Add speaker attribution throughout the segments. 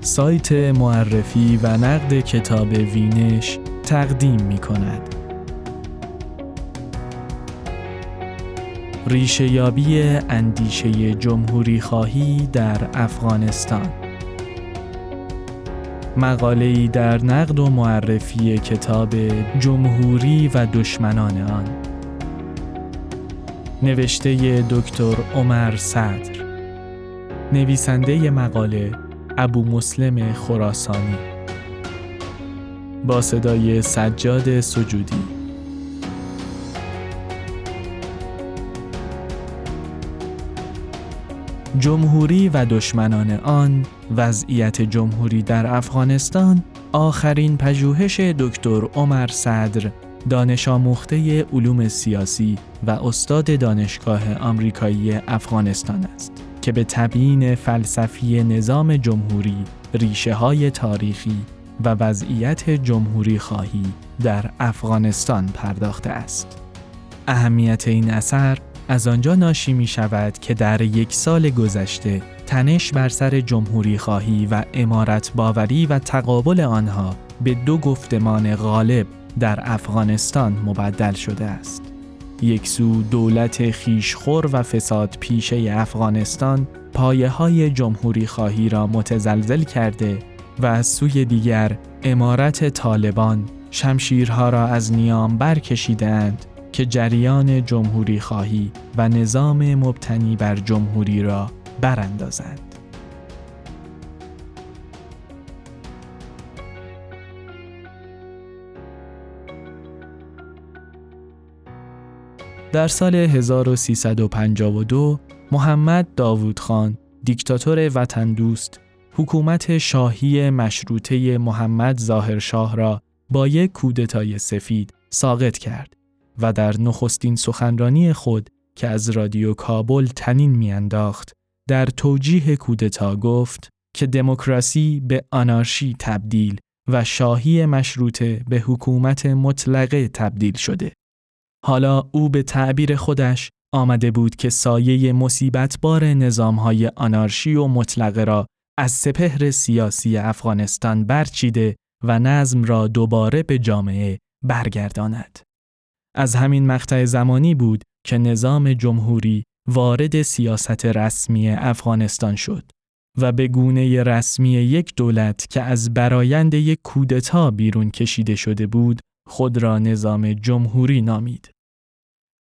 Speaker 1: سایت معرفی و نقد کتاب وینش تقدیم می کند. ریشه یابی اندیشه جمهوری خواهی در افغانستان مقاله در نقد و معرفی کتاب جمهوری و دشمنان آن. نوشته دکتر عمر صدر. نویسنده مقاله ابو مسلم خراسانی. با صدای سجاد سجودی. جمهوری و دشمنان آن وضعیت جمهوری در افغانستان آخرین پژوهش دکتر عمر صدر دانش آموخته علوم سیاسی و استاد دانشگاه آمریکایی افغانستان است که به تبیین فلسفی نظام جمهوری ریشه های تاریخی و وضعیت جمهوری خواهی در افغانستان پرداخته است. اهمیت این اثر از آنجا ناشی می شود که در یک سال گذشته تنش بر سر جمهوری خواهی و امارت باوری و تقابل آنها به دو گفتمان غالب در افغانستان مبدل شده است. یک سو دولت خیشخور و فساد پیشه افغانستان پایه های جمهوری خواهی را متزلزل کرده و از سوی دیگر امارت طالبان شمشیرها را از نیام برکشیدند که جریان جمهوری خواهی و نظام مبتنی بر جمهوری را براندازند. در سال 1352 محمد داوود خان دیکتاتور وطن دوست حکومت شاهی مشروطه محمد ظاهرشاه را با یک کودتای سفید ساقط کرد و در نخستین سخنرانی خود که از رادیو کابل تنین میانداخت در توجیه کودتا گفت که دموکراسی به آنارشی تبدیل و شاهی مشروطه به حکومت مطلقه تبدیل شده. حالا او به تعبیر خودش آمده بود که سایه مصیبتبار نظامهای آنارشی و مطلقه را از سپهر سیاسی افغانستان برچیده و نظم را دوباره به جامعه برگرداند. از همین مقطع زمانی بود که نظام جمهوری وارد سیاست رسمی افغانستان شد و به گونه رسمی یک دولت که از برایند یک کودتا بیرون کشیده شده بود خود را نظام جمهوری نامید.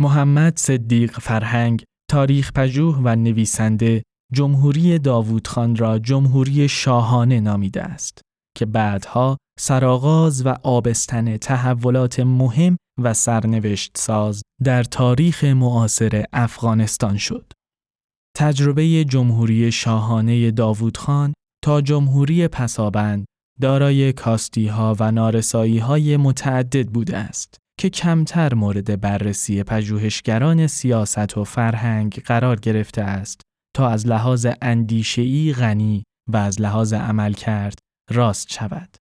Speaker 1: محمد صدیق فرهنگ تاریخ پژوه و نویسنده جمهوری داوود خان را جمهوری شاهانه نامیده است که بعدها سرآغاز و آبستن تحولات مهم و سرنوشت ساز در تاریخ معاصر افغانستان شد. تجربه جمهوری شاهانه داوود خان تا جمهوری پسابند دارای کاستی ها و نارسایی های متعدد بوده است که کمتر مورد بررسی پژوهشگران سیاست و فرهنگ قرار گرفته است تا از لحاظ اندیشه‌ای غنی و از لحاظ عمل کرد راست شود.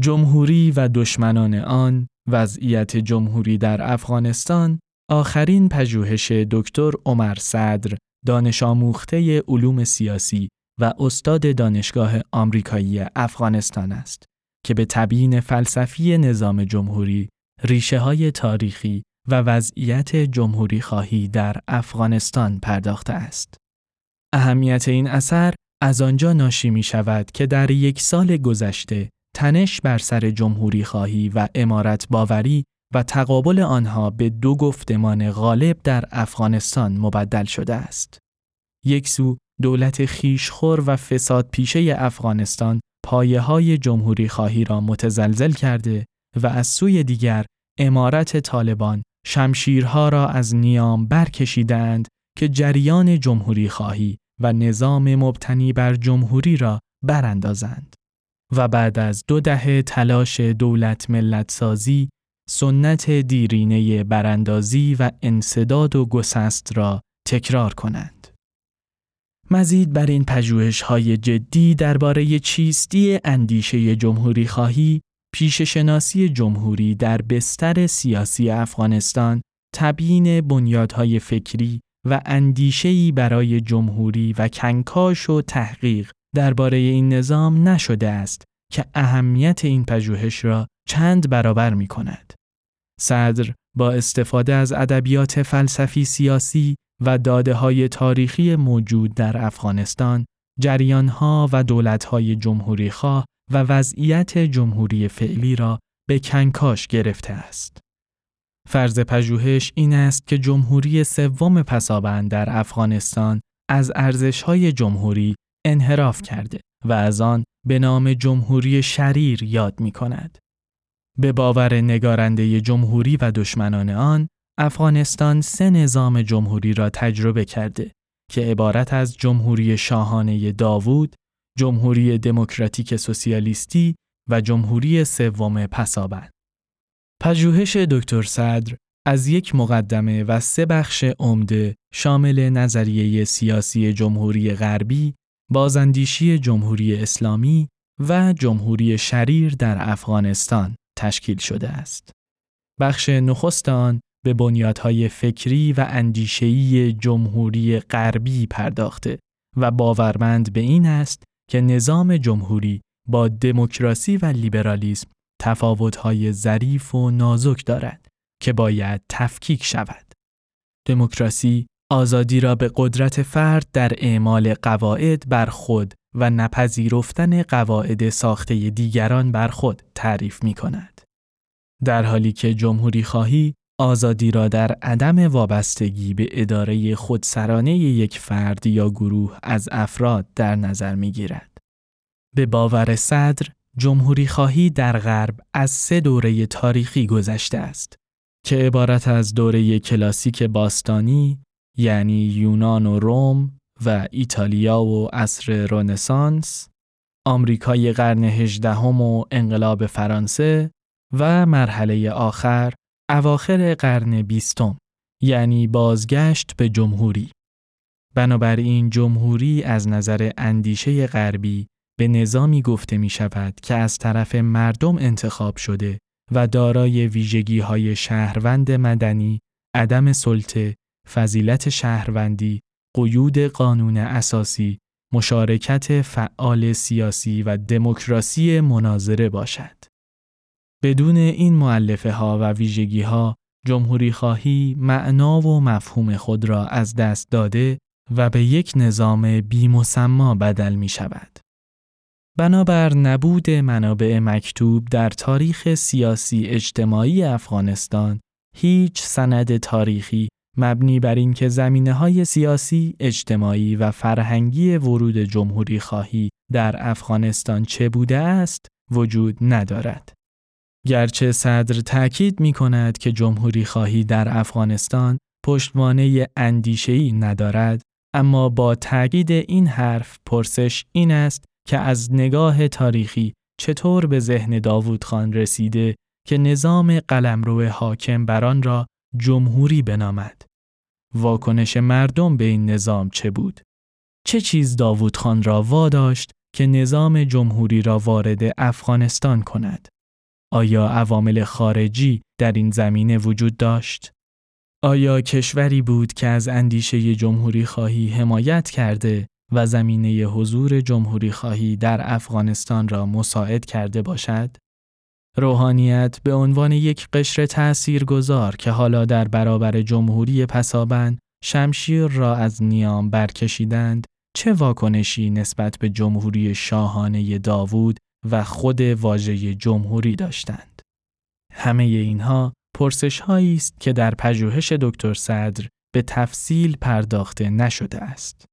Speaker 1: جمهوری و دشمنان آن وضعیت جمهوری در افغانستان آخرین پژوهش دکتر عمر صدر دانش آموخته علوم سیاسی و استاد دانشگاه آمریکایی افغانستان است که به تبیین فلسفی نظام جمهوری ریشه های تاریخی و وضعیت جمهوری خواهی در افغانستان پرداخته است. اهمیت این اثر از آنجا ناشی می شود که در یک سال گذشته تنش بر سر جمهوری خواهی و امارت باوری و تقابل آنها به دو گفتمان غالب در افغانستان مبدل شده است. یک سو دولت خیشخور و فساد پیشه افغانستان پایه های جمهوری خواهی را متزلزل کرده و از سوی دیگر امارت طالبان شمشیرها را از نیام برکشیدند که جریان جمهوری خواهی و نظام مبتنی بر جمهوری را براندازند. و بعد از دو دهه تلاش دولت ملت سازی سنت دیرینه براندازی و انصداد و گسست را تکرار کنند. مزید بر این پژوهش های جدی درباره چیستی اندیشه جمهوری خواهی پیششناسی جمهوری در بستر سیاسی افغانستان تبیین بنیادهای فکری و اندیشه‌ای برای جمهوری و کنکاش و تحقیق درباره این نظام نشده است که اهمیت این پژوهش را چند برابر می کند. صدر با استفاده از ادبیات فلسفی سیاسی و داده های تاریخی موجود در افغانستان، جریانها و دولتهای جمهوری خواه و وضعیت جمهوری فعلی را به کنکاش گرفته است. فرض پژوهش این است که جمهوری سوم پسابند در افغانستان از ارزشهای جمهوری انحراف کرده و از آن به نام جمهوری شریر یاد می کند. به باور نگارنده جمهوری و دشمنان آن، افغانستان سه نظام جمهوری را تجربه کرده که عبارت از جمهوری شاهانه داوود، جمهوری دموکراتیک سوسیالیستی و جمهوری سوم پسابند. پژوهش دکتر صدر از یک مقدمه و سه بخش عمده شامل نظریه سیاسی جمهوری غربی، بازاندیشی جمهوری اسلامی و جمهوری شریر در افغانستان تشکیل شده است. بخش نخست آن به بنیادهای فکری و اندیشه‌ای جمهوری غربی پرداخته و باورمند به این است که نظام جمهوری با دموکراسی و لیبرالیسم تفاوت‌های ظریف و نازک دارد که باید تفکیک شود. دموکراسی آزادی را به قدرت فرد در اعمال قواعد بر خود و نپذیرفتن قواعد ساخته دیگران بر خود تعریف می کند. در حالی که جمهوری خواهی آزادی را در عدم وابستگی به اداره خودسرانه یک فرد یا گروه از افراد در نظر می گیرد. به باور صدر، جمهوری خواهی در غرب از سه دوره تاریخی گذشته است که عبارت از دوره کلاسیک باستانی یعنی یونان و روم و ایتالیا و عصر رنسانس، آمریکای قرن هجدهم و انقلاب فرانسه و مرحله آخر اواخر قرن بیستم یعنی بازگشت به جمهوری. بنابراین جمهوری از نظر اندیشه غربی به نظامی گفته می شود که از طرف مردم انتخاب شده و دارای ویژگی های شهروند مدنی، عدم سلطه، فضیلت شهروندی، قیود قانون اساسی، مشارکت فعال سیاسی و دموکراسی مناظره باشد. بدون این معلفه ها و ویژگی ها جمهوری خواهی معنا و مفهوم خود را از دست داده و به یک نظام بیمسما بدل می شود. بنابر نبود منابع مکتوب در تاریخ سیاسی اجتماعی افغانستان هیچ سند تاریخی مبنی بر اینکه زمینه های سیاسی، اجتماعی و فرهنگی ورود جمهوری خواهی در افغانستان چه بوده است وجود ندارد. گرچه صدر تاکید می کند که جمهوری خواهی در افغانستان پشتوانه اندیشه‌ای ندارد اما با تاکید این حرف پرسش این است که از نگاه تاریخی چطور به ذهن داوود خان رسیده که نظام قلمرو حاکم بر آن را جمهوری بنامد. واکنش مردم به این نظام چه بود؟ چه چیز داوود خان را واداشت که نظام جمهوری را وارد افغانستان کند؟ آیا عوامل خارجی در این زمینه وجود داشت؟ آیا کشوری بود که از اندیشه جمهوری خواهی حمایت کرده و زمینه حضور جمهوری خواهی در افغانستان را مساعد کرده باشد؟ روحانیت به عنوان یک قشر تأثیر گذار که حالا در برابر جمهوری پسابند شمشیر را از نیام برکشیدند چه واکنشی نسبت به جمهوری شاهانه داوود و خود واژه جمهوری داشتند. همه اینها پرسش هایی است که در پژوهش دکتر صدر به تفصیل پرداخته نشده است.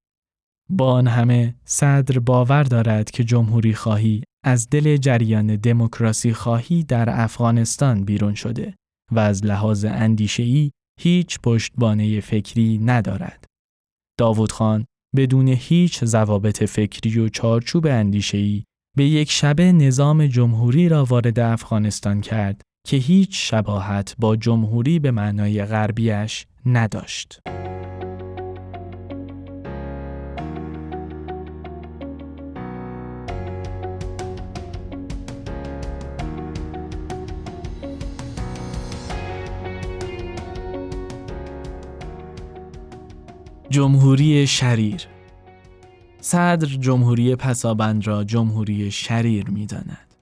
Speaker 1: با آن همه صدر باور دارد که جمهوری خواهی از دل جریان دموکراسی خواهی در افغانستان بیرون شده و از لحاظ اندیشه‌ای هیچ پشتبانه فکری ندارد. داوود خان بدون هیچ ضوابط فکری و چارچوب اندیشه‌ای به یک شبه نظام جمهوری را وارد افغانستان کرد که هیچ شباهت با جمهوری به معنای غربیش نداشت. جمهوری شریر صدر جمهوری پسابند را جمهوری شریر می داند.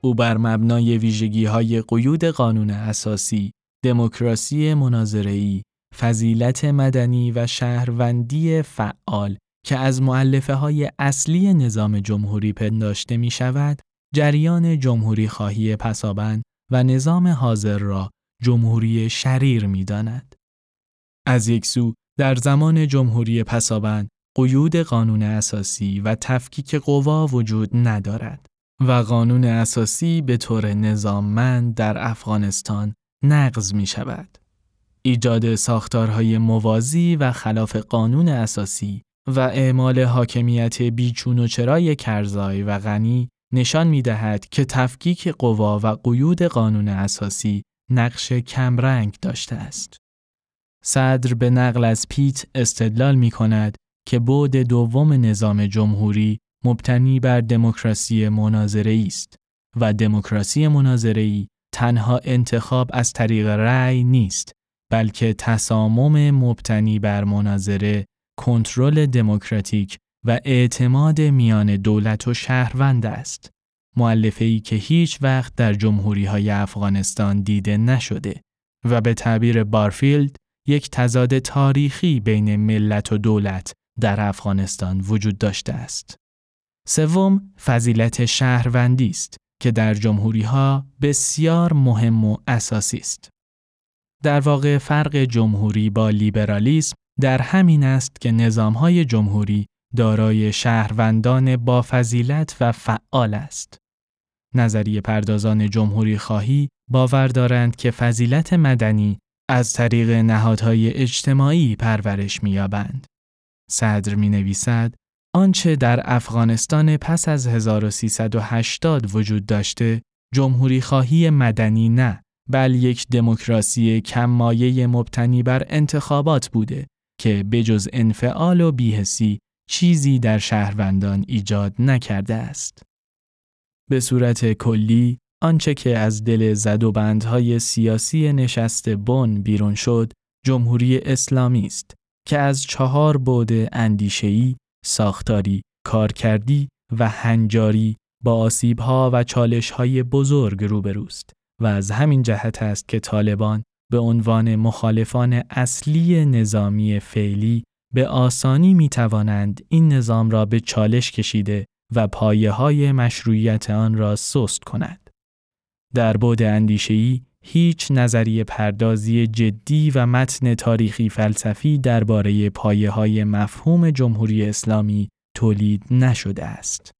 Speaker 1: او بر مبنای ویژگی های قیود قانون اساسی، دموکراسی مناظره‌ای، فضیلت مدنی و شهروندی فعال که از معلفه های اصلی نظام جمهوری پنداشته می شود، جریان جمهوری خواهی پسابند و نظام حاضر را جمهوری شریر می داند. از یک سو در زمان جمهوری پسابند قیود قانون اساسی و تفکیک قوا وجود ندارد و قانون اساسی به طور نظاممند در افغانستان نقض می شود. ایجاد ساختارهای موازی و خلاف قانون اساسی و اعمال حاکمیت بیچون و چرای کرزای و غنی نشان می دهد که تفکیک قوا و قیود قانون اساسی نقش کمرنگ داشته است. صدر به نقل از پیت استدلال می کند که بود دوم نظام جمهوری مبتنی بر دموکراسی مناظره است و دموکراسی مناظره تنها انتخاب از طریق رأی نیست بلکه تسامم مبتنی بر مناظره کنترل دموکراتیک و اعتماد میان دولت و شهروند است. معلفه ای که هیچ وقت در جمهوری های افغانستان دیده نشده و به تعبیر بارفیلد یک تضاد تاریخی بین ملت و دولت در افغانستان وجود داشته است. سوم، فضیلت شهروندی است که در جمهوری ها بسیار مهم و اساسی است. در واقع فرق جمهوری با لیبرالیسم در همین است که های جمهوری دارای شهروندان با فضیلت و فعال است. نظریه پردازان جمهوری خواهی باور دارند که فضیلت مدنی از طریق نهادهای اجتماعی پرورش می‌یابند. صدر می نویسد آنچه در افغانستان پس از 1380 وجود داشته جمهوری خواهی مدنی نه بل یک دموکراسی کم مایه مبتنی بر انتخابات بوده که بجز انفعال و بیهسی چیزی در شهروندان ایجاد نکرده است. به صورت کلی آنچه که از دل زد و بندهای سیاسی نشست بن بیرون شد جمهوری اسلامی است که از چهار بود اندیشهی، ساختاری، کارکردی و هنجاری با آسیبها و چالشهای بزرگ روبروست و از همین جهت است که طالبان به عنوان مخالفان اصلی نظامی فعلی به آسانی می توانند این نظام را به چالش کشیده و پایه های مشروعیت آن را سست کند. در بود اندیشهی هیچ نظریه پردازی جدی و متن تاریخی فلسفی درباره پایه های مفهوم جمهوری اسلامی تولید نشده است.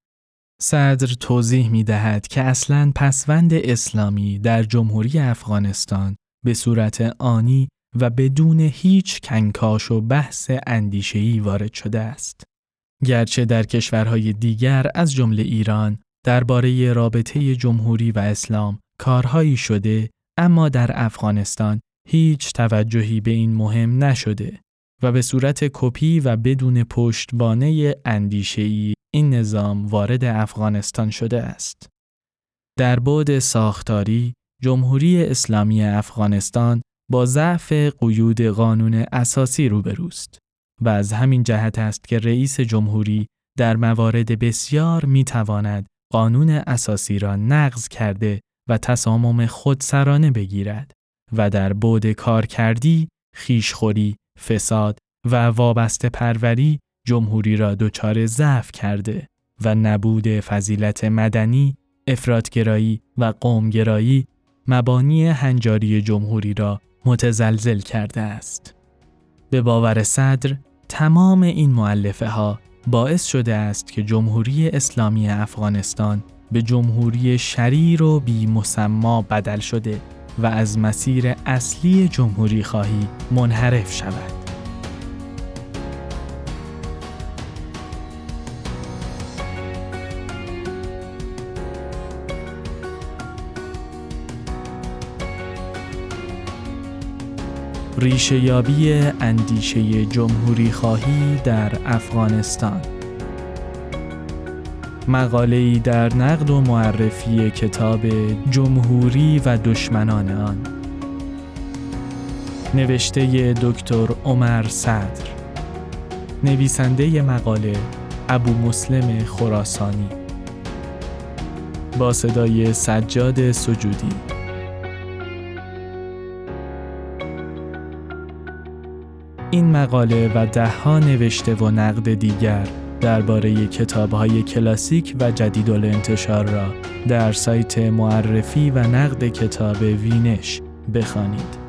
Speaker 1: صدر توضیح می دهد که اصلا پسوند اسلامی در جمهوری افغانستان به صورت آنی و بدون هیچ کنکاش و بحث اندیشهی وارد شده است. گرچه در کشورهای دیگر از جمله ایران درباره رابطه جمهوری و اسلام کارهایی شده اما در افغانستان هیچ توجهی به این مهم نشده و به صورت کپی و بدون پشتبانه اندیشه‌ای این نظام وارد افغانستان شده است. در بعد ساختاری، جمهوری اسلامی افغانستان با ضعف قیود قانون اساسی روبروست و از همین جهت است که رئیس جمهوری در موارد بسیار می تواند قانون اساسی را نقض کرده و تسامم خودسرانه بگیرد و در بود کار کردی، خیشخوری، فساد و وابسته پروری جمهوری را دچار ضعف کرده و نبود فضیلت مدنی، افرادگرایی و قومگرایی مبانی هنجاری جمهوری را متزلزل کرده است. به باور صدر تمام این معلفه ها باعث شده است که جمهوری اسلامی افغانستان به جمهوری شریر و بی مسما بدل شده و از مسیر اصلی جمهوری خواهی منحرف شود. ریشه یابی اندیشه جمهوری خواهی در افغانستان مقاله ای در نقد و معرفی کتاب جمهوری و دشمنان آن. نوشته دکتر عمر صدر. نویسنده مقاله ابو مسلم خراسانی. با صدای سجاد سجودی. این مقاله و دهها نوشته و نقد دیگر درباره کتابهای کلاسیک و جدید انتشار را در سایت معرفی و نقد کتاب وینش بخوانید.